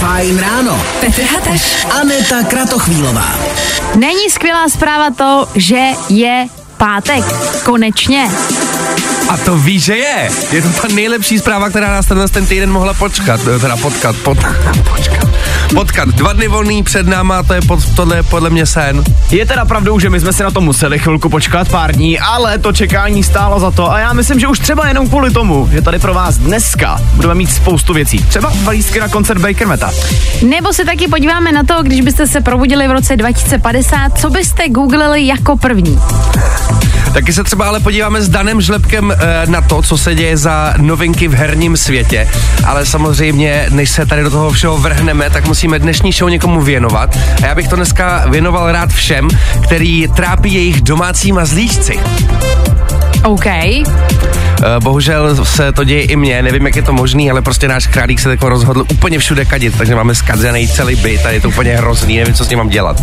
Fajn ráno. Petr Hateš. Aneta Kratochvílová. Není skvělá zpráva to, že je pátek. Konečně. A to ví, že je. Je to ta nejlepší zpráva, která nás tenhle ten týden mohla počkat. eh, Teda potkat, pot, počkat. Potkat. Dva dny volný před náma, to je pod, tohle je podle mě sen. Je teda pravdou, že my jsme si na to museli chvilku počkat pár dní, ale to čekání stálo za to a já myslím, že už třeba jenom kvůli tomu, že tady pro vás dneska budeme mít spoustu věcí. Třeba dva lístky na koncert Baker Meta. Nebo se taky podíváme na to, když byste se probudili v roce 2050, co byste googlili jako první. Taky se třeba ale podíváme s Danem Žlepkem eh, na to, co se děje za novinky v herním světě. Ale samozřejmě, než se tady do toho všeho vrhneme, tak musíme dnešní show někomu věnovat. A já bych to dneska věnoval rád všem, který trápí jejich domácí mazlíčci. OK. Eh, Bohužel se to děje i mně, nevím, jak je to možný, ale prostě náš králík se jako rozhodl úplně všude kadit, takže máme skazený celý byt a je to úplně hrozný, nevím, co s ním mám dělat.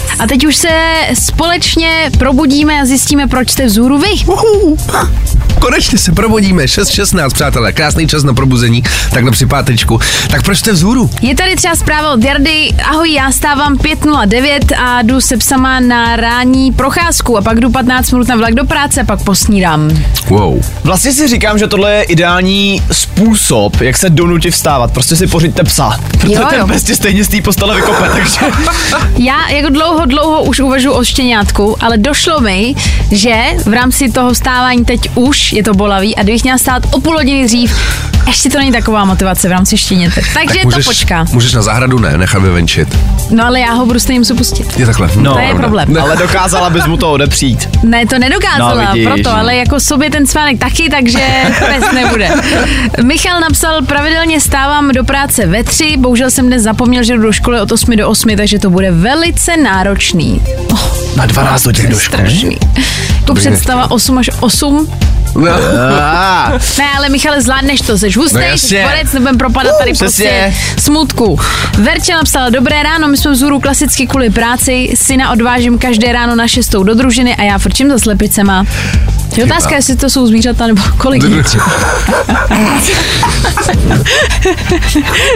A teď už se společně probudíme a zjistíme, proč jste vzhůru vy. Uhu. Konečně se probudíme, 6.16, přátelé, krásný čas na probuzení, takhle při pátečku. Tak proč jste vzhůru? Je tady třeba zpráva od Jardy. Ahoj, já stávám 5.09 a jdu se psama na rání procházku a pak jdu 15 minut na vlak do práce a pak posnídám. Wow. Vlastně si říkám, že tohle je ideální způsob, jak se donutit vstávat. Prostě si pořiďte psa. Protože Jo, ten jo. pes tě stejně z té postele vykope, takže... Já jako dlouho, dlouho už uvažuji o štěňátku, ale došlo mi, že v rámci toho vstávání teď už je to bolavý a kdybych měla stát o půl hodiny dřív, ještě to není taková motivace v rámci štěněte. Takže to počká. Můžeš na zahradu ne, nechat vyvenčit. No ale já ho budu stejně muset pustit. Je takhle. No, To je problém. Ale dokázala bys mu to odepřít. Ne, to nedokázala, No, vidíš, proto, no. ale jako sobě ten svánek taky, takže pes nebude. Michal napsal, pravidelně stávám do práce ve tři, bohužel jsem dnes zapomněl, že jdu do školy od 8 do 8, takže to bude velice náročný. Oh, Na 12 hodin do školy. strašný. Jako představa 8 až 8. No. Ne, ale Michale, zvládneš to, jsi No hustej, jasně. jsi borec, nebudem propadat tady přesně. prostě smutku. Verča napsala, dobré ráno, my jsme vzhůru klasicky kvůli práci, syna odvážím každé ráno na šestou do družiny a já frčím za slepicema. Je otázka, jestli to jsou zvířata nebo kolik.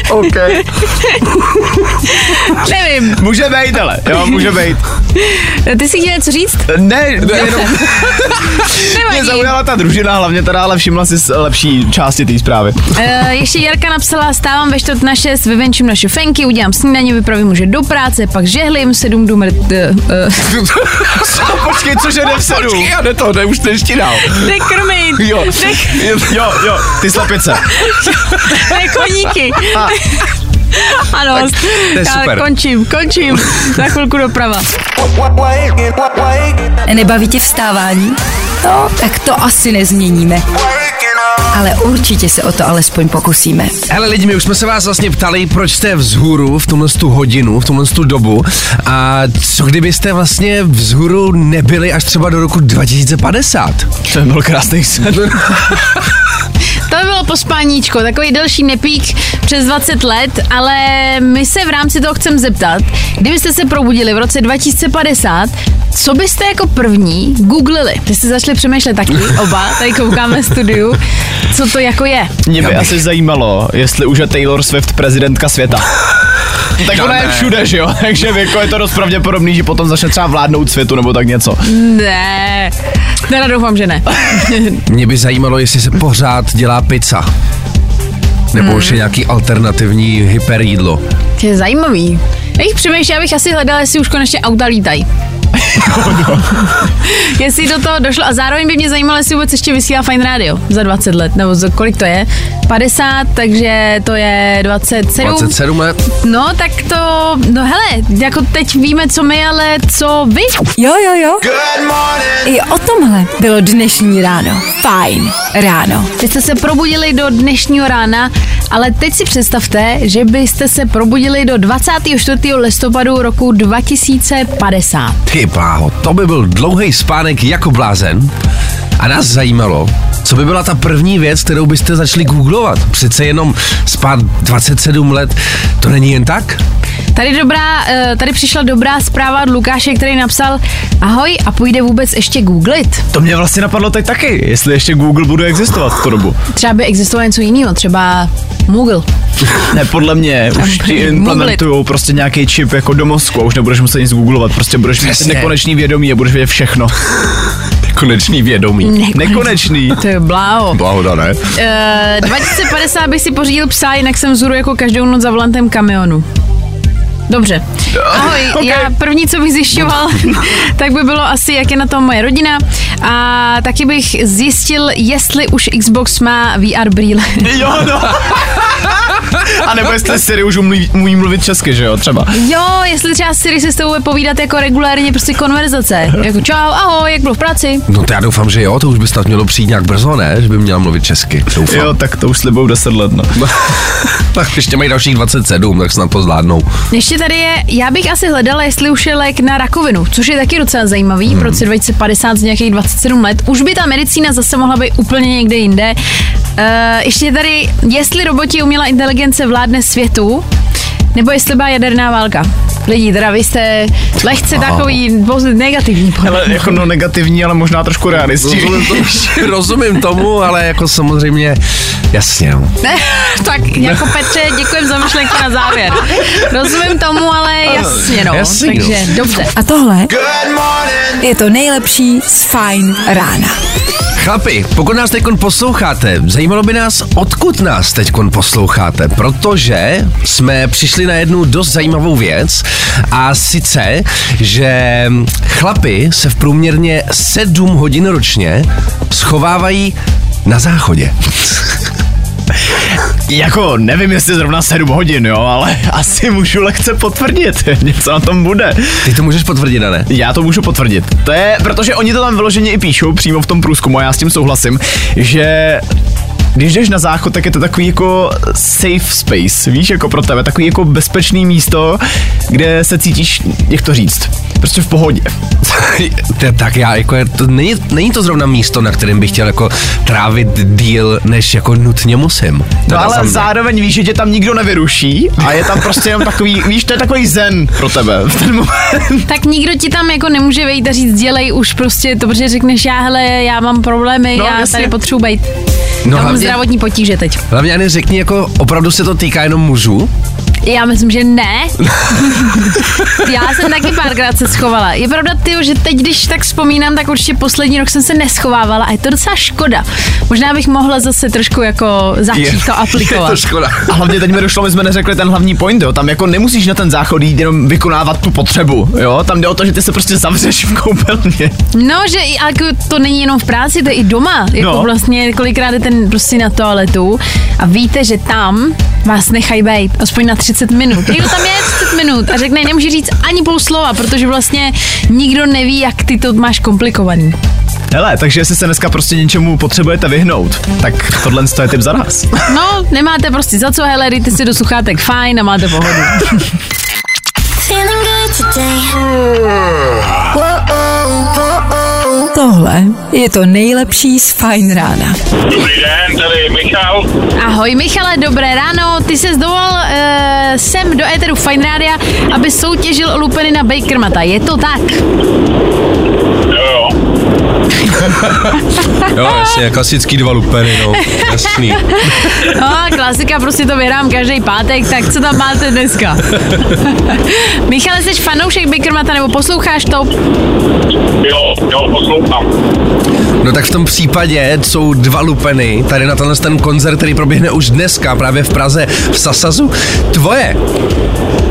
OK. Nevím, Může být, ale. Jo, může být. ty si chtěl něco říct? Ne, ne jenom Nevadí. mě zaujala ta družina, hlavně teda, ale všimla si lepší části té zprávy. Uh, ještě Jarka napsala, stávám ve čtvrt na šest, vyvenčím naše fenky, udělám snídaně, vypravím muže do práce, pak žehlím, sedm jdu mrt... Uh, uh, Počkej, cože jde v sedm? Počkej, já ne to, ne, už neští dál. jde krmit, Jo, jde, jo, jo, ty slepice. jde koníky. A, Ano, Tak, to je super. končím, končím, za chvilku doprava. Nebaví tě vstávání? No, tak to asi nezměníme. Ale určitě se o to alespoň pokusíme. Hele lidi, my už jsme se vás vlastně ptali, proč jste vzhůru v tomhle tu hodinu, v tomhle tu dobu a co kdybyste vlastně vzhůru nebyli až třeba do roku 2050? to byl krásný sen. To by bylo pospaníčko, takový delší nepík přes 20 let, ale my se v rámci toho chcem zeptat, kdybyste se probudili v roce 2050, co byste jako první googlili? Vy jste začali přemýšlet taky, oba, tady koukáme v studiu, co to jako je. Mě by bych- asi zajímalo, jestli už je Taylor Swift prezidentka světa. Tak ona je ne. všude, že jo? Takže jako je to dost pravděpodobný, že potom začne třeba vládnout světu nebo tak něco. Ne, teda doufám, že ne. Mě by zajímalo, jestli se pořád dělá pizza. Nebo už je nějaký alternativní hyperjídlo. To je zajímavý. Já jich přemýšlel, abych asi hledala, jestli už konečně auta lítají. jestli do toho došlo a zároveň by mě zajímalo, jestli vůbec ještě vysílá Fine Radio za 20 let, nebo za kolik to je? 50, takže to je 27. 27 let. No, tak to, no hele, jako teď víme, co my, ale co vy? Jo, jo, jo. I o tomhle bylo dnešní ráno. Fajn ráno. Vy jste se probudili do dnešního rána, ale teď si představte, že byste se probudili do 24. listopadu roku 2050. Ty bláho, to by byl dlouhý spánek jako blázen. A nás zajímalo, co by byla ta první věc, kterou byste začali googlovat? Přece jenom spát 27 let, to není jen tak? Tady, dobrá, eh, tady přišla dobrá zpráva od Lukáše, který napsal Ahoj a půjde vůbec ještě googlit. To mě vlastně napadlo teď taky, jestli ještě Google bude existovat v tu dobu. Třeba by existovalo něco jiného, třeba Google. Ne, podle mě už ti implementují prostě nějaký čip jako do mozku a už nebudeš muset nic googlovat, prostě budeš mít nekonečný vědomí a budeš vědět všechno. Konečný vědomí. Nekonečný. To je bláho. Blahoda, ne? Uh, 2050 bych si pořídil psa, jinak jsem vzhůru jako každou noc za volantem kamionu. Dobře. Ahoj, Ok. já první, co bych zjišťoval, tak by bylo asi, jak je na tom moje rodina. A taky bych zjistil, jestli už Xbox má VR brýle. Jo, no. A nebo jestli Siri už umí, umí mluvit česky, že jo, třeba. Jo, jestli třeba Siri se s tebou bude povídat jako regulárně prostě konverzace. Jako čau, ahoj, jak bylo v práci? No to já doufám, že jo, to už by snad mělo přijít nějak brzo, ne? Že by měla mluvit česky. Doufám. Jo, tak to už slibou 10 let, no. tak ještě mají dalších 27, tak snad to zvládnou. Ještě tady je, já bych asi hledala, jestli už je lék na rakovinu, což je taky docela zajímavý. Hmm. V roce 2050 z nějakých 27 let už by ta medicína zase mohla být úplně někde jinde. Uh, ještě tady, jestli roboti umělá inteligence vládne světu, nebo jestli byla jaderná válka. Lidi, teda vy jste lehce takový poz- negativní. Ale jako no negativní, ale možná trošku realistický. Rozumím, to, rozumím tomu, ale jako samozřejmě, jasně. No. Ne, tak jako Petře, děkujem za myšlenku na závěr. Rozumím tomu, ale jasně no. Jasně, no. Takže dobře. A tohle je to nejlepší z Fine rána. Chlapi, pokud nás teď posloucháte, zajímalo by nás, odkud nás teď posloucháte, protože jsme přišli na jednu dost zajímavou věc a sice, že chlapi se v průměrně 7 hodin ročně schovávají na záchodě. Jako, nevím, jestli zrovna 7 hodin, jo, ale asi můžu lehce potvrdit. Něco na tom bude. Ty to můžeš potvrdit, ne? Já to můžu potvrdit. To je, protože oni to tam vyloženě i píšou přímo v tom průzkumu a já s tím souhlasím, že když jdeš na záchod, tak je to takový jako safe space, víš, jako pro tebe, takový jako bezpečný místo, kde se cítíš, jak to říct, prostě v pohodě. To- tak já, jako, je- to není, není to zrovna místo, na kterém bych chtěl jako trávit díl, než jako nutně musím. No ale mě. zároveň víš, že tě tam nikdo nevyruší a je tam prostě jenom takový, víš, to je takový zen pro tebe v ten moment. Tak nikdo ti tam jako nemůže vejít a říct, dělej už prostě to, protože řekneš, já hele, já mám problémy, No, já jasně. tady potřebuji být. No hlavně- zdravotní potíže teď. Hlavně ani řekni, jako opravdu se to týká jenom mužů? Já myslím, že ne. Já jsem taky párkrát se schovala. Je pravda, ty, že teď, když tak vzpomínám, tak určitě poslední rok jsem se neschovávala a je to docela škoda. Možná bych mohla zase trošku jako začít Je- to Je aplikovat. to škoda. A hlavně teď mi došlo, my jsme neřekli ten hlavní point, jo. Tam jako nemusíš na ten záchod jít jenom vykonávat tu potřebu, jo. Tam jde o to, že ty se prostě zavřeš v koupelně. No, že i- ale jako to není jenom v práci, to je i doma. Jako No. vlastně kolikrát jdete prostě na toaletu a víte, že tam vás nechají být aspoň na 30 minut. Někdo tam je 30 minut a řekne, nemůže říct ani půl slova, protože vlastně nikdo neví, jak ty to máš komplikovaný. Hele, takže jestli se dneska prostě něčemu potřebujete vyhnout, tak tohle je tip za nás. No, nemáte prostě za co, hele, dejte si do sluchátek fajn a máte pohodu. Feeling good today. Tohle je to nejlepší z Fine rána. Dobrý den, tady Michal. Ahoj Michale, dobré ráno. Ty se dovolal uh, sem do éteru Fine Rádia, aby soutěžil o lupeny na Bakermata. Je to tak? Jo, jo. Jasně, klasický dva lupeny, no, jasný. No, klasika, prostě to vyhrám každý pátek, tak co tam máte dneska? Michale, jsi fanoušek Bakermata nebo posloucháš to? Jo, jo, poslouchám. No tak v tom případě jsou dva lupeny tady na tenhle ten koncert, který proběhne už dneska právě v Praze v Sasazu. Tvoje.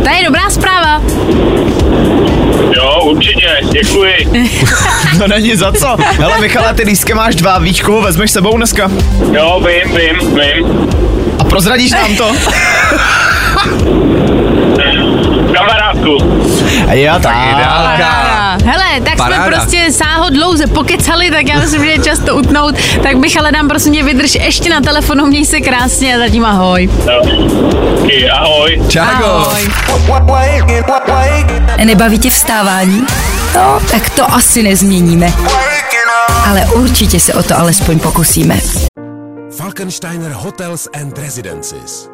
To je dobrá zpráva. Určitě, děkuji. No není za co. Hele, Michale, ty lístky máš dva, víš, koho vezmeš sebou dneska? Jo, vím, vím, vím. A prozradíš nám to? Kamarádku. A jo, tak. Paráda. Hele, tak Paráda. jsme prostě sáho dlouze pokecali, tak já myslím, že je čas to utnout. Tak Michale, dám prosím tě vydrž ještě na telefonu, měj se krásně a zatím ahoj. Ahoj. Čágo. Ahoj. Nebaví tě vstávání? No, tak to asi nezměníme. Ale určitě se o to alespoň pokusíme. Falkensteiner Hotels and Residences.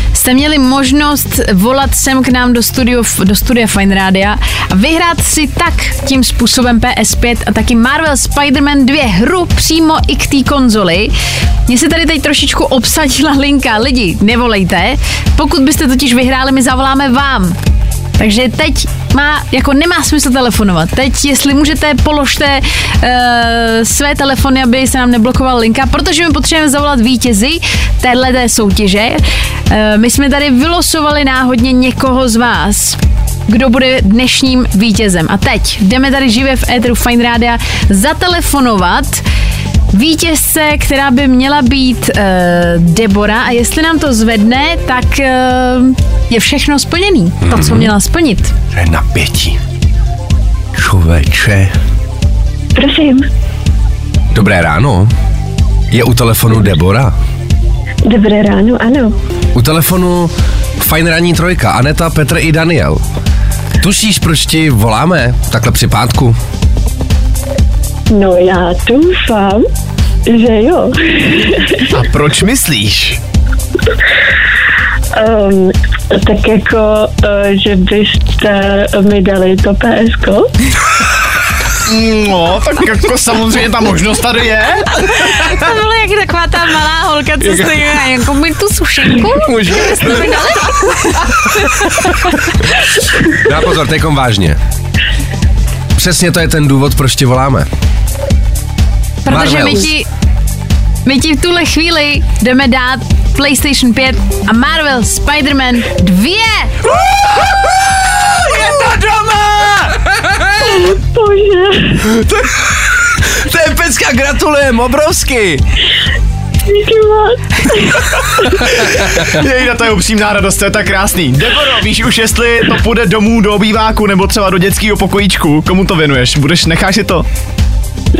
jste měli možnost volat sem k nám do, studio, do studia Fine Rádia a vyhrát si tak tím způsobem PS5 a taky Marvel Spider-Man 2 hru přímo i k té konzoli. Mně se tady teď trošičku obsadila linka. Lidi, nevolejte. Pokud byste totiž vyhráli, my zavoláme vám. Takže teď má, jako nemá smysl telefonovat. Teď, jestli můžete, položte uh, své telefony, aby se nám neblokovala linka, protože my potřebujeme zavolat vítězi téhle soutěže. Uh, my jsme tady vylosovali náhodně někoho z vás, kdo bude dnešním vítězem. A teď jdeme tady živě v Eteru Fine Rádia zatelefonovat vítězce, která by měla být uh, Debora a jestli nám to zvedne, tak uh, je všechno splněný. To, co měla splnit. To je napětí. Člověče. Prosím, Dobré ráno. Je u telefonu Debora. dobré ráno, ano. U telefonu Fajn ranní trojka, Aneta, Petr i Daniel. Tušíš, proč ti voláme takhle při pátku? No já doufám, že jo. A proč myslíš? Um, tak jako, uh, že byste mi dali to PSK. No, tak jako samozřejmě ta možnost tady je. To bylo jak taková ta malá holka, co stojí a jako mi tu sušenku. Dali? Dá pozor, teďkom vážně. Přesně to je ten důvod, proč ti voláme. Protože my Marvels. ti, my ti v tuhle chvíli jdeme dát PlayStation 5 a Marvel Spider-Man 2. Je to doma! Bože, To je pecka, gratulujem, obrovsky. díky moc. Jejda, to je upřímná radost, to je tak krásný. Deboro, víš už, jestli to půjde domů do obýváku nebo třeba do dětského pokojíčku? Komu to věnuješ? Budeš, necháš si to?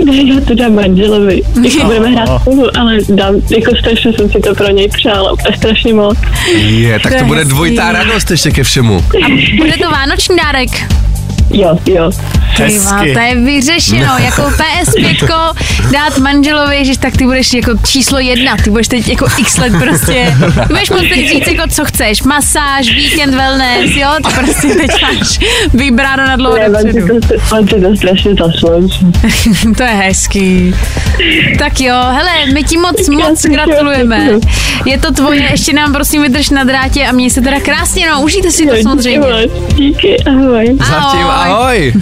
Ne, já to dám manželovi. Jako budeme hrát spolu, ale dám, jako strašně jsem si to pro něj přála, strašně moc. Je, tak To to bude hezký. dvojitá radost ještě ke všemu. Bude to vánoční dárek. Jo, jo. Hezky. to je vyřešeno, jako PS5 dát manželovi, že tak ty budeš jako číslo jedna, ty budeš teď jako x let prostě, ty budeš moct teď říct jako co chceš, masáž, víkend, wellness, jo, ty prostě teď máš vybráno na dlouho dopředu. to, on si to strašně zaslouží. To je hezký. Tak jo, hele, my ti moc, moc gratulujeme. Je to tvoje, ještě nám prosím vydrž na drátě a měj se teda krásně, no, užijte si to samozřejmě. Díky moc, díky, ahoj. Ahoj.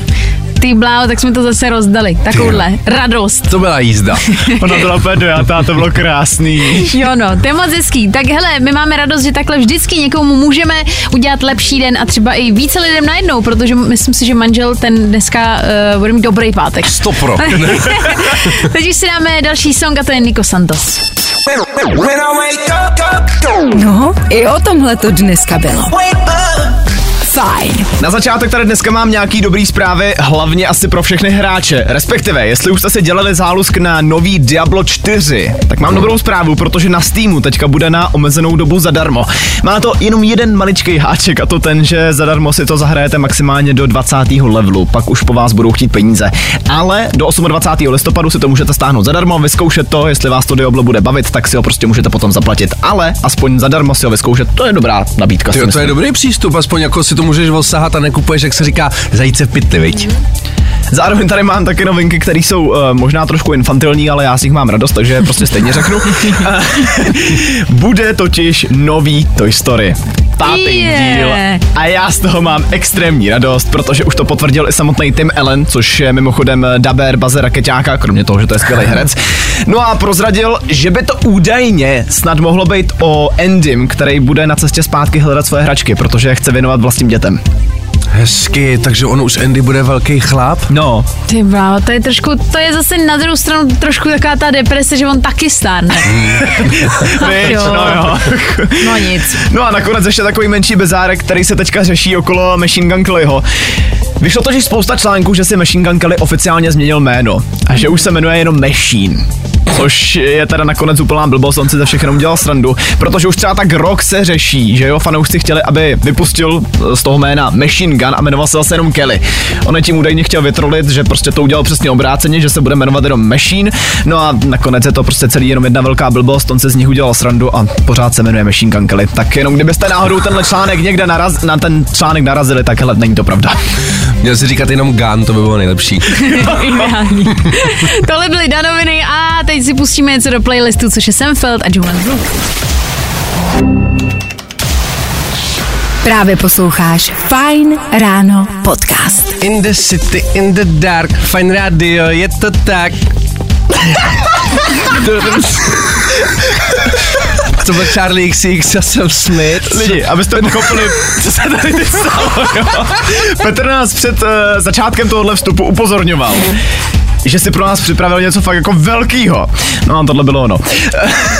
Ty bláho, tak jsme to zase rozdali, takovouhle radost. To byla jízda. Ona byla úplně dojatá, to bylo krásný. Jo no, to je moc hezký. Tak hele, my máme radost, že takhle vždycky někomu můžeme udělat lepší den a třeba i více lidem najednou, protože myslím si, že manžel ten dneska uh, bude mít dobrý pátek. Stopro. Teď už si dáme další song a to je Nico Santos. No, i o tomhle to dneska bylo. Fajn. Na začátek tady dneska mám nějaký dobrý zprávy, hlavně asi pro všechny hráče. Respektive, jestli už jste si dělali zálusk na nový Diablo 4, tak mám dobrou zprávu, protože na Steamu teďka bude na omezenou dobu zadarmo. Má to jenom jeden maličký háček a to ten, že zadarmo si to zahrajete maximálně do 20. levelu, pak už po vás budou chtít peníze. Ale do 28. listopadu si to můžete stáhnout zadarmo, vyzkoušet to, jestli vás to Diablo bude bavit, tak si ho prostě můžete potom zaplatit. Ale aspoň zadarmo si ho vyzkoušet, to je dobrá nabídka. si Tyjo, to je dobrý přístup, aspoň jako si to můžeš osahat a nekupuješ, jak se říká, zajíce v pytli, viď? Zároveň tady mám taky novinky, které jsou uh, možná trošku infantilní, ale já z nich mám radost, takže prostě stejně řeknu. Eh, Bude totiž nový Toy Story. Pátý Je. díl. A já z toho mám extrémní radost, protože už to potvrdil i samotný Tim Allen, což je mimochodem daber Baze Rakeťáka, kromě toho, že to je skvělý herec. No a prozradil, že by to údajně snad mohlo být o Endym, který bude na cestě zpátky hledat svoje hračky, protože je chce věnovat vlastním dětem. Hezky, takže on už Andy bude velký chlap? No, Ty bláho, to je trošku, to je zase na druhou stranu trošku taková ta deprese, že on taky stárne. Víš, jo. no jo. No nic. No a nakonec ještě takový menší bezárek, který se teďka řeší okolo Machine Gun Kellyho. Vyšlo to, že spousta článků, že si Machine Gun Kelly oficiálně změnil jméno a že už se jmenuje jenom Machine. Což je teda nakonec úplná blbost, on si ze všech jenom dělal srandu, protože už třeba tak rok se řeší, že jo, fanoušci chtěli, aby vypustil z toho jména Machine Gun a jmenoval se zase jenom Kelly. On je tím údajně chtěl vytrolit, že prostě to udělal přesně obráceně, že se bude jmenovat jenom Machine, no a nakonec je to prostě celý jenom jedna velká blbost, on se z nich udělal srandu a pořád se jmenuje Machine Gun Kelly. Tak jenom kdybyste náhodou tenhle článek někde naraz, na ten článek narazili, tak hele, není to pravda. Měl si říkat jenom Gun, to by bylo nejlepší. Ideální. Tohle byly danoviny a teď si pustíme něco do playlistu, což je Semfeld a Joan Blue. Právě posloucháš Fine Ráno podcast. In the city, in the dark, fajn radio, je to tak. to byl Charlie XX a Sam Smith. Lidi, abyste pochopili, co se tady teď stalo, jo? Petr nás před uh, začátkem tohohle vstupu upozorňoval, že si pro nás připravil něco fakt jako velkýho. No a tohle bylo ono.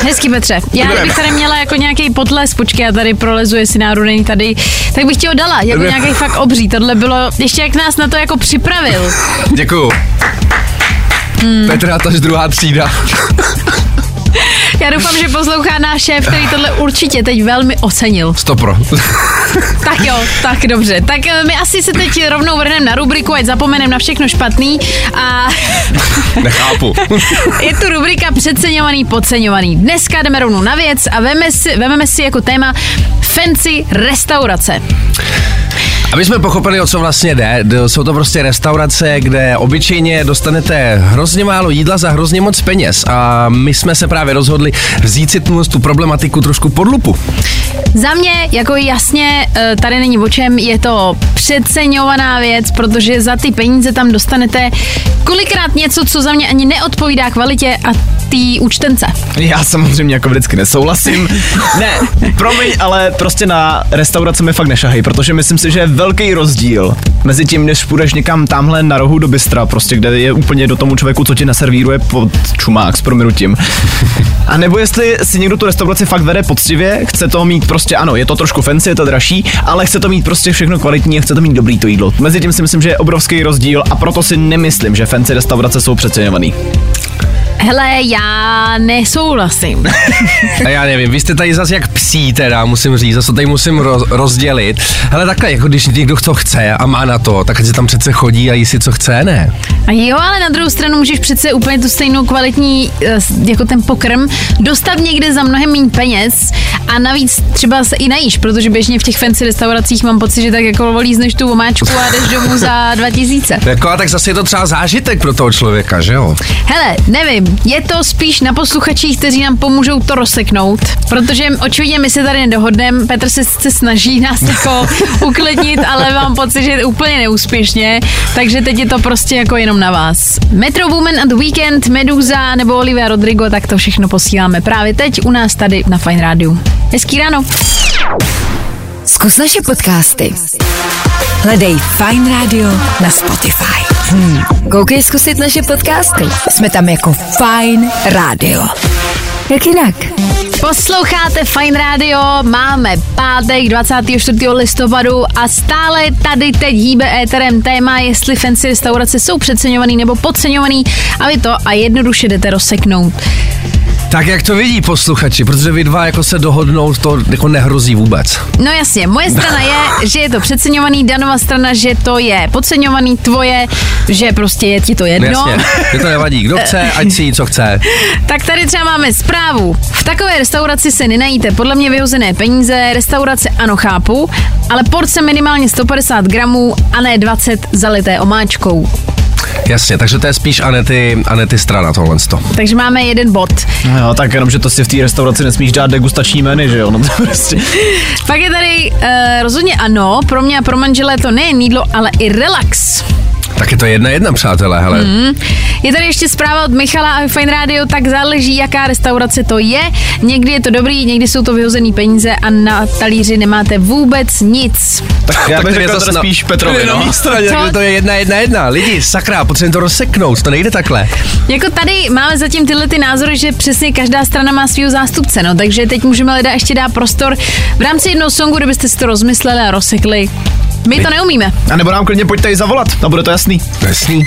Hezky Petře. Já bych tady měla jako nějaký potles, počkej, já tady prolezu, jestli náhodou není tady, tak bych ti ho dala, jako nějaký fakt obří. Tohle bylo, ještě jak nás na to jako připravil. Děkuju. Hmm. Petra, to je druhá třída. Já doufám, že poslouchá náš šéf, který tohle určitě teď velmi ocenil. Stopro. Tak jo, tak dobře. Tak eh, my asi se teď rovnou vrhneme na rubriku, ať zapomeneme na všechno špatný. A Nechápu. je tu rubrika přeceňovaný, podceňovaný. Dneska jdeme rovnou na věc a veme si, vememe si jako téma fancy restaurace. Aby jsme pochopili, o co vlastně jde, jsou to prostě restaurace, kde obyčejně dostanete hrozně málo jídla za hrozně moc peněz a my jsme se právě rozhodli vzít si tu, tu problematiku trošku pod lupu. Za mě, jako jasně, eh, tady není o čem, je to přeceňovaná věc, protože za ty peníze tam dostanete kolikrát něco, co za mě ani neodpovídá kvalitě a té účtence. Já samozřejmě jako vždycky nesouhlasím. Ne, promiň, ale prostě na restaurace mi fakt nešahej, protože myslím si, že velký rozdíl mezi tím, než půjdeš někam tamhle na rohu do bystra, prostě kde je úplně do tomu člověku, co ti naservíruje pod čumák s prominutím. A nebo jestli si někdo tu restauraci fakt vede poctivě, chce to mít prostě, ano, je to trošku fancy, je to dražší, ale chce to mít prostě všechno kvalitní a chce to mít dobrý to jídlo. Mezi tím si myslím, že je obrovský rozdíl a proto si nemyslím, že fancy restaurace jsou přeceňovaný. Hele, já nesouhlasím. A já nevím, vy jste tady zase jak psí teda, musím říct, zase tady musím roz, rozdělit. Hele takhle, jako když někdo co chce a má na to, tak si tam přece chodí a jí si co chce, ne? A jo, ale na druhou stranu můžeš přece úplně tu stejnou kvalitní, eh, jako ten pokrm, dostat někde za mnohem méně peněz a navíc třeba se i najíš, protože běžně v těch fancy restauracích mám pocit, že tak jako volízneš tu omáčku a jdeš domů za 2000. Jako a tak zase je to třeba zážitek pro toho člověka, že jo? Hele, nevím, je to spíš na posluchačích, kteří nám pomůžou to rozseknout, protože očividně my se tady nedohodneme, Petr se sice snaží nás jako uklidnit, ale mám pocit, že úplně neúspěšně, takže teď je to prostě jako jenom na vás. Metro Woman and the Weekend, Meduza nebo Olivia Rodrigo, tak to všechno posíláme právě teď u nás tady na Fine Radio. Hezký ráno. Zkus naše podcasty. Hledej Fine Radio na Spotify. Hmm. Koukej zkusit naše podcasty. Jsme tam jako Fine Radio. Jak jinak? Posloucháte Fine Radio, máme pátek 24. listopadu a stále tady teď hýbe éterem téma, jestli fancy restaurace jsou přeceňovaný nebo podceňovaný a vy to a jednoduše jdete rozseknout. Tak jak to vidí posluchači, protože vy dva jako se dohodnout, to jako nehrozí vůbec. No jasně, moje strana je, že je to přeceňovaný, Danova strana, že to je podceňovaný, tvoje, že prostě je ti to jedno. Jasně, je to nevadí. Kdo chce, ať si jí, co chce. Tak tady třeba máme zprávu. V takové restauraci se nenajíte podle mě vyhozené peníze, restaurace ano chápu, ale porce minimálně 150 gramů a ne 20 zalité omáčkou. Jasně, takže to je spíš Anety, Anety strana tohle. Takže máme jeden bod. No jo, tak jenom, že to si v té restauraci nesmíš dát degustační menu, že jo? No to prostě... Pak je tady uh, rozhodně ano, pro mě a pro manžele to nejen jídlo, ale i relax. Tak je to jedna jedna, přátelé, hele. Mm. Je tady ještě zpráva od Michala a Fine Radio, tak záleží, jaká restaurace to je. Někdy je to dobrý, někdy jsou to vyhozený peníze a na talíři nemáte vůbec nic. Tak já bych to je řekl zase teda na- spíš Petrovi, to na no. straně, Co? takhle to je jedna jedna jedna. Lidi, sakra, potřebujeme to rozseknout, to nejde takhle. Jako tady máme zatím tyhle ty názory, že přesně každá strana má svého zástupce, no, takže teď můžeme lidé ještě dát prostor v rámci jednoho songu, kdybyste si to rozmysleli a rozsekli. My to neumíme. A nebo nám klidně pojďte i zavolat, a bude to jasný. Jasný.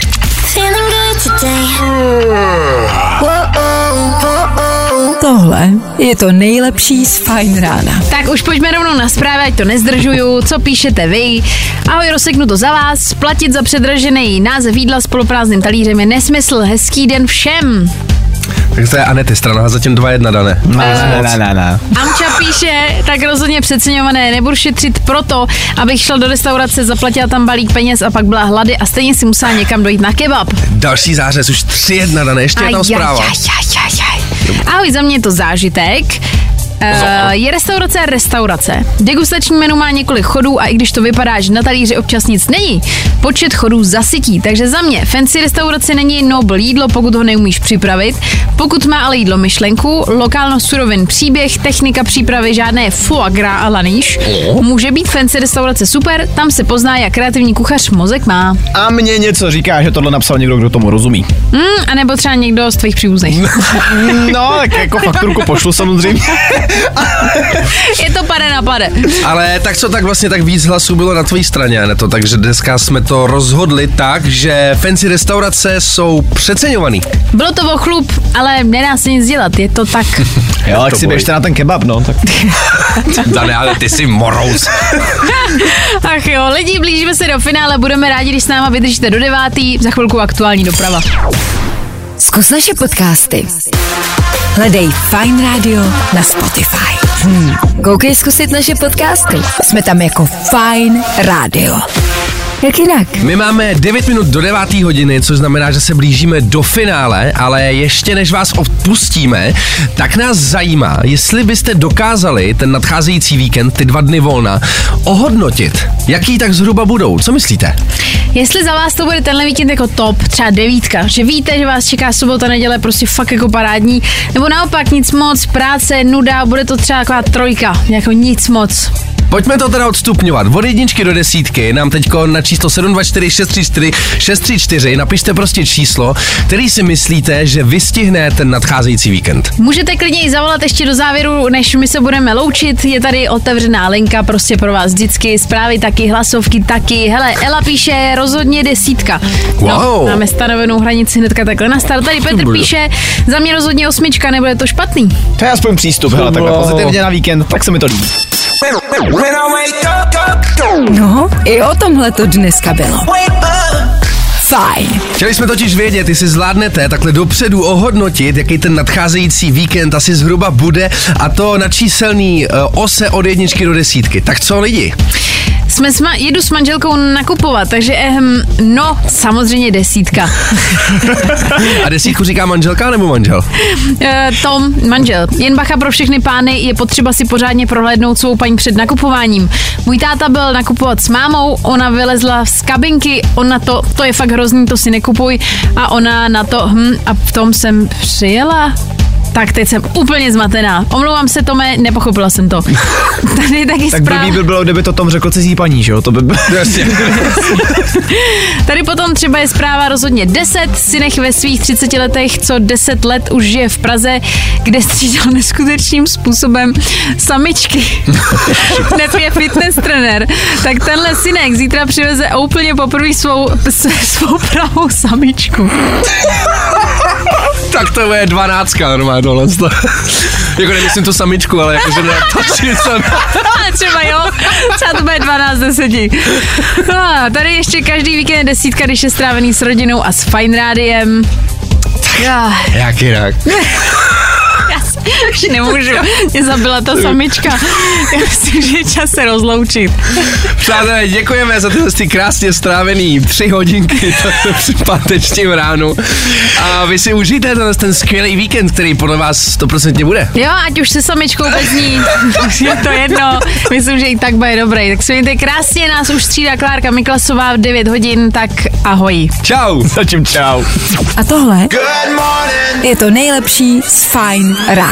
Tohle je to nejlepší z Fajn rána. Tak už pojďme rovnou na zprávy, ať to nezdržuju. Co píšete vy? Ahoj, rozseknu to za vás. Platit za předražený název jídla s poloprázdným talířem je nesmysl. Hezký den všem. Tak to je Anety strana, zatím dva jedna, Dané. Ne, ne, ne, ne. Amča píše, tak rozhodně přeceňované, nebudu šetřit proto, abych šel do restaurace, zaplatila tam balík peněz a pak byla hlady a stejně si musela někam dojít na kebab. Další zářez, už tři jedna, Dané, ještě je tam zpráva. aj, aj, aj, aj. Ahoj, za mě je to zážitek. Uh, je restaurace a restaurace. Degustační menu má několik chodů a i když to vypadá, že na talíři občas nic není, počet chodů zasytí. Takže za mě fancy restaurace není noble jídlo, pokud ho neumíš připravit. Pokud má ale jídlo myšlenku, lokálnost surovin příběh, technika přípravy, žádné foie gras a laníš. Může být fancy restaurace super, tam se pozná, jak kreativní kuchař mozek má. A mně něco říká, že tohle napsal někdo, kdo tomu rozumí. Mm, a nebo třeba někdo z tvých příbuzných. No, tak jako fakturku pošlu samozřejmě. Je to pade na pade. Ale tak co, tak vlastně tak víc hlasů bylo na tvojí straně, ne to, takže dneska jsme to rozhodli tak, že fancy restaurace jsou přeceňovaný. Bylo to o chlup, ale nedá se nic dělat, je to tak. Jo, To si běžte na ten kebab, no. Tak. Dané, ale ty jsi morous. Ach jo, lidi, blížíme se do finále, budeme rádi, když s náma vydržíte do devátý, za chvilku aktuální doprava. Zkus naše podcasty. Hledej Fine Radio na Spotify. Hmm. Koukej zkusit naše podcasty. Jsme tam jako Fine Radio. Jak jinak? My máme 9 minut do 9. hodiny, což znamená, že se blížíme do finále, ale ještě než vás odpustíme, tak nás zajímá, jestli byste dokázali ten nadcházející víkend, ty dva dny volna, ohodnotit. Jaký tak zhruba budou? Co myslíte? Jestli za vás to bude tenhle víkend jako top, třeba devítka, že víte, že vás čeká sobota, neděle prostě fakt jako parádní, nebo naopak nic moc, práce, nuda, bude to třeba taková trojka, jako nic moc. Pojďme to teda odstupňovat. Od jedničky do desítky nám teďko na číslo 724 634 634 napište prostě číslo, který si myslíte, že vystihne ten nadcházející víkend. Můžete klidně i zavolat ještě do závěru, než my se budeme loučit. Je tady otevřená linka prostě pro vás vždycky. Zprávy taky, hlasovky taky. Hele, Ela píše rozhodně desítka. Wow. No, máme stanovenou hranici hnedka takhle na start. Tady Petr píše, za mě rozhodně osmička, nebude to špatný. To je aspoň přístup, hele, takhle pozitivně na víkend, tak se mi to líbí. No, i o tomhle to dneska bylo. Fajn. Chtěli jsme totiž vědět, jestli zvládnete takhle dopředu ohodnotit, jaký ten nadcházející víkend asi zhruba bude a to na číselný uh, ose od jedničky do desítky. Tak co lidi? Jsme s ma- jedu s manželkou nakupovat, takže ehm, no, samozřejmě desítka. A desítku říká manželka nebo manžel? Eh, Tom, manžel. Jen bacha pro všechny pány, je potřeba si pořádně prohlédnout svou paní před nakupováním. Můj táta byl nakupovat s mámou, ona vylezla z kabinky, ona to, to je fakt hrozný, to si nekupuj. A ona na to, hm, a v tom jsem přijela. Tak teď jsem úplně zmatená. Omlouvám se, Tome, nepochopila jsem to. Tady je taky Tak zpráva. blbý by bylo, kdyby to Tom řekl cizí paní, že jo? To by bylo... Tady potom třeba je zpráva rozhodně 10. Synech ve svých 30 letech, co 10 let už žije v Praze, kde střídal neskutečným způsobem samičky. Hned je fitness trenér. Tak tenhle synek zítra přiveze úplně poprvé svou, svou pravou samičku. Tak to je dvanáctka normálně tohle. jako nemyslím tu samičku, ale jakože ne, to jsem. Ale třeba jo, třeba to bude 12 deseti. No, a tady ještě každý víkend je desítka, když je strávený s rodinou a s Fine Rádiem. Já, Jak jinak? Už nemůžu, mě zabila ta samička. Já myslím, že je čas se rozloučit. Přátelé, děkujeme za tyhle ty krásně strávený tři hodinky při pátečním ránu. A vy si užijte tenhle ten skvělý víkend, který podle vás 100% bude. Jo, ať už se samičkou bez ní, je to jedno. Myslím, že i tak bude dobrý. Tak se mějte krásně, nás už střídá Klárka Miklasová v 9 hodin, tak ahoj. Čau. Zatím čau. A tohle je to nejlepší z Fine rána.